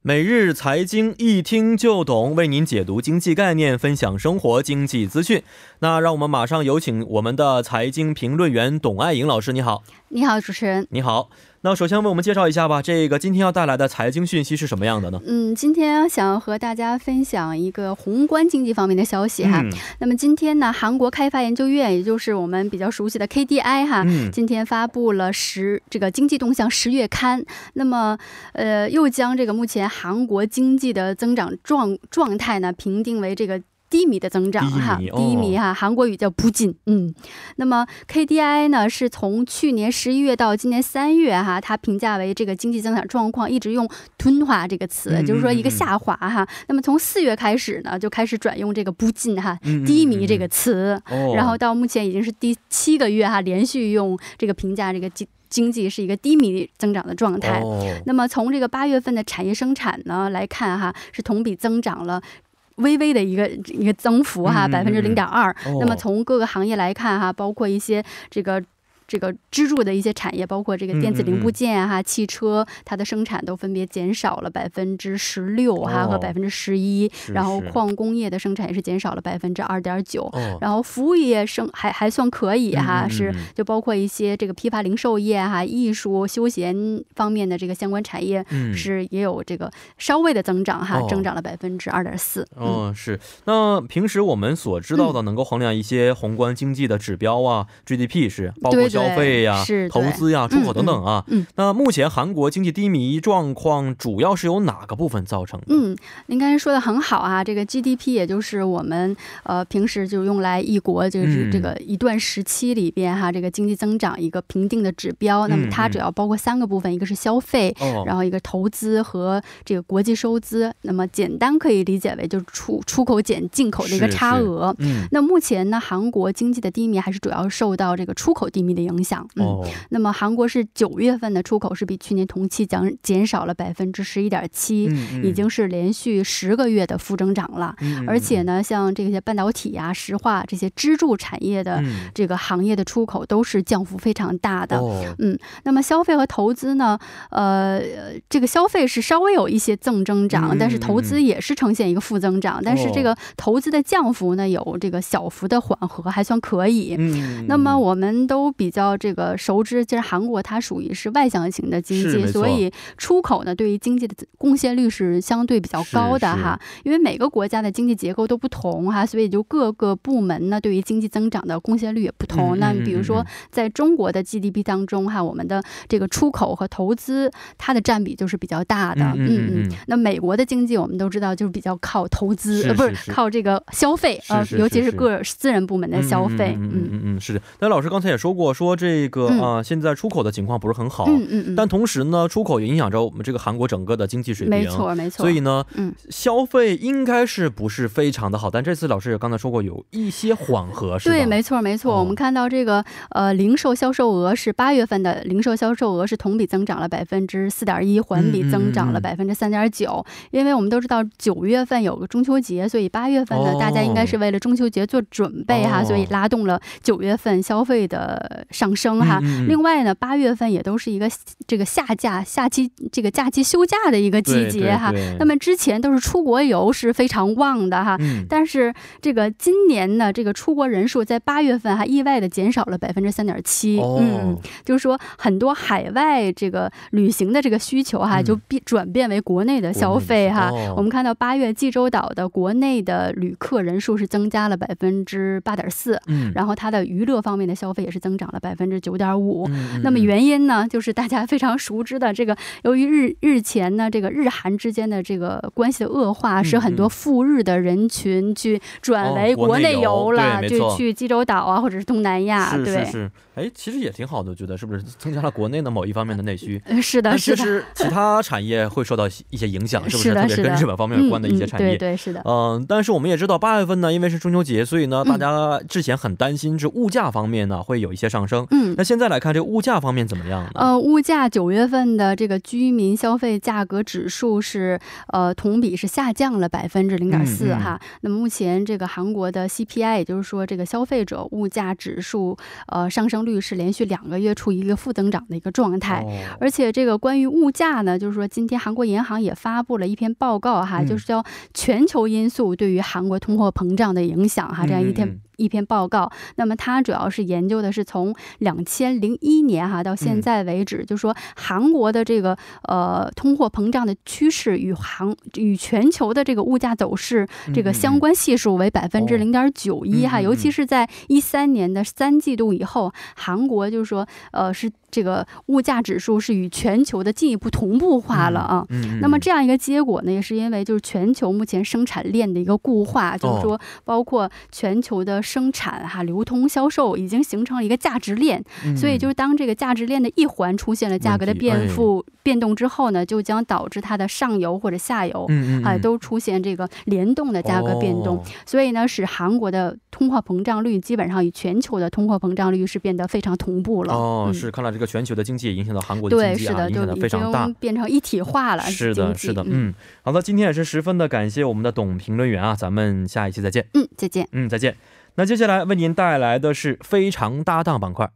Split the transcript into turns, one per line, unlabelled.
每日财经一听就懂，为您解读经济概念，分享生活经济资讯。那让我们马上有请我们的财经评论员董爱颖老师，你好。
你好，主持人。
你好。那首先为我们介绍一下吧，这个今天要带来的财经讯息是什么样的呢？
嗯，今天想要和大家分享一个宏观经济方面的消息哈。那么今天呢，韩国开发研究院，也就是我们比较熟悉的 KDI 哈，今天发布了十这个经济动向十月刊。那么呃，又将这个目前韩国经济的增长状状态呢，评定为这个。低迷的增长哈，低迷哈，韩国语叫不进，嗯，那么 KDI 呢是从去年十一月到今年三月哈，它评价为这个经济增长状况一直用吞化这个词，就是说一个下滑哈。那么从四月开始呢，就开始转用这个不进哈，低迷这个词，然后到目前已经是第七个月哈，连续用这个评价这个经经济是一个低迷增长的状态。那么从这个八月份的产业生产呢来看哈，是同比增长了。微微的一个一个增幅哈，百分之零点二。那么从各个行业来看哈，包括一些这个。这个支柱的一些产业，包括这个电子零部件哈，汽车它的生产都分别减少了百分之十六哈和百分之十一，然后矿工业的生产也是减少了百分之二点九，然后服务业生还还算可以哈，是就包括一些这个批发零售业哈、艺术休闲方面的这个相关产业是也有这个稍微的增长哈，增长了百分之二点四。
嗯，是。那平时我们所知道的能够衡量一些宏观经济的指标啊，GDP 是包括。消费呀，投资呀，出口等等啊。嗯，那目前韩国经济低迷状况主要是由哪个部分造成的？
嗯，您刚才说的很好啊。这个 GDP 也就是我们呃平时就用来一国就是这个一段时期里边哈这个经济增长一个评定的指标。那么它主要包括三个部分，一个是消费，然后一个投资和这个国际收支。那么简单可以理解为就是出出口减进口的一个差额。嗯，那目前呢，韩国经济的低迷还是主要受到这个出口低迷的。影响，嗯，那么韩国是九月份的出口是比去年同期减减少了百分之十一点七，已经是连续十个月的负增长了。而且呢，像这些半导体呀、石化这些支柱产业的这个行业的出口都是降幅非常大的。嗯，那么消费和投资呢，呃，这个消费是稍微有一些正增长，但是投资也是呈现一个负增长。但是这个投资的降幅呢，有这个小幅的缓和，还算可以。嗯，那么我们都比较。较这个熟知，其实韩国它属于是外向型的经济，所以出口呢对于经济的贡献率是相对比较高的哈。因为每个国家的经济结构都不同哈，所以就各个部门呢对于经济增长的贡献率也不同。那比如说在中国的 GDP 当中哈，我们的这个出口和投资它的占比就是比较大的。嗯嗯。那美国的经济我们都知道就是比较靠投资，呃不是靠这个消费呃，尤其是个私人部门的消费。
嗯嗯嗯，是的。那老师刚才也说过说。说这个啊，现在出口的情况不是很好，嗯嗯嗯，但同时呢，出口也影响着我们这个韩国整个的经济水平，
没错没错。
所以呢，嗯，消费应该是不是非常的好，但这次老师也刚才说过有一些缓和，是
对，没错没错。我们看到这个呃，零售销售额是八月份的零售销售额是同比增长了百分之四点一，环比增长了百分之三点九。因为我们都知道九月份有个中秋节，所以八月份呢，大家应该是为了中秋节做准备哈，所以拉动了九月份消费的。上升哈，另外呢，八月份也都是一个这个夏假、夏期这个假期休假的一个季节哈。那么之前都是出国游是非常旺的哈，但是这个今年呢，这个出国人数在八月份还意外的减少了百分之三点七。嗯，就是说很多海外这个旅行的这个需求哈，就变转变为国内的消费哈。我们看到八月济州岛的国内的旅客人数是增加了百分之八点四，嗯，然后它的娱乐方面的消费也是增长了百。百分之九点五，那么原因呢，就是大家非常熟知的这个，由于日日前呢，这个日韩之间的这个关系的恶化，使很多赴日的人群去转为国内游了，就去济州岛啊，或者是东南亚，对。
哎，其实也挺好的，我觉得是不是增加了国内的某一方面的内需？
是的，是的。其
实其他产业会受到一些影响，是不是？特别跟日本方面有关的一些产业，
对对，是的。
嗯，但是我们也知道，八月份呢，因为是中秋节，所以呢，大家之前很担心这物价方面呢会有一些上升。升。嗯，那现在来看这个物价方面怎么样呢？
呃，物价九月份的这个居民消费价格指数是呃同比是下降了百分之零点四哈。那么目前这个韩国的 CPI，也就是说这个消费者物价指数呃上升率是连续两个月处于一个负增长的一个状态。而且这个关于物价呢，就是说今天韩国银行也发布了一篇报告哈，就是叫全球因素对于韩国通货膨胀的影响哈，这样一天。一篇报告，那么它主要是研究的是从两千零一年哈到现在为止，就说韩国的这个呃通货膨胀的趋势与韩与全球的这个物价走势这个相关系数为百分之零点九一哈，尤其是在一三年的三季度以后，韩国就是说呃是这个物价指数是与全球的进一步同步化了啊。那么这样一个结果呢，也是因为就是全球目前生产链的一个固化，就是说包括全球的。生产哈、流通、销售已经形成了一个价值链，所以就是当这个价值链的一环出现了价格的变幅变动之后呢，就将导致它的上游或者下游啊都出现这个联动的价格变动，所以呢，使韩国的通货膨胀率基本上与全球的通货膨胀率是变得非常同步了。哦，
是，看来这个全球的经济也影响到韩国的经济啊，影响的非常大，
变成一体化了。
是的，是的，嗯，好的，今天也是十分的感谢我们的董评论员啊，咱们下一期再见。
嗯，再见。
嗯，再见。那接下来为您带来的是非常搭档板块。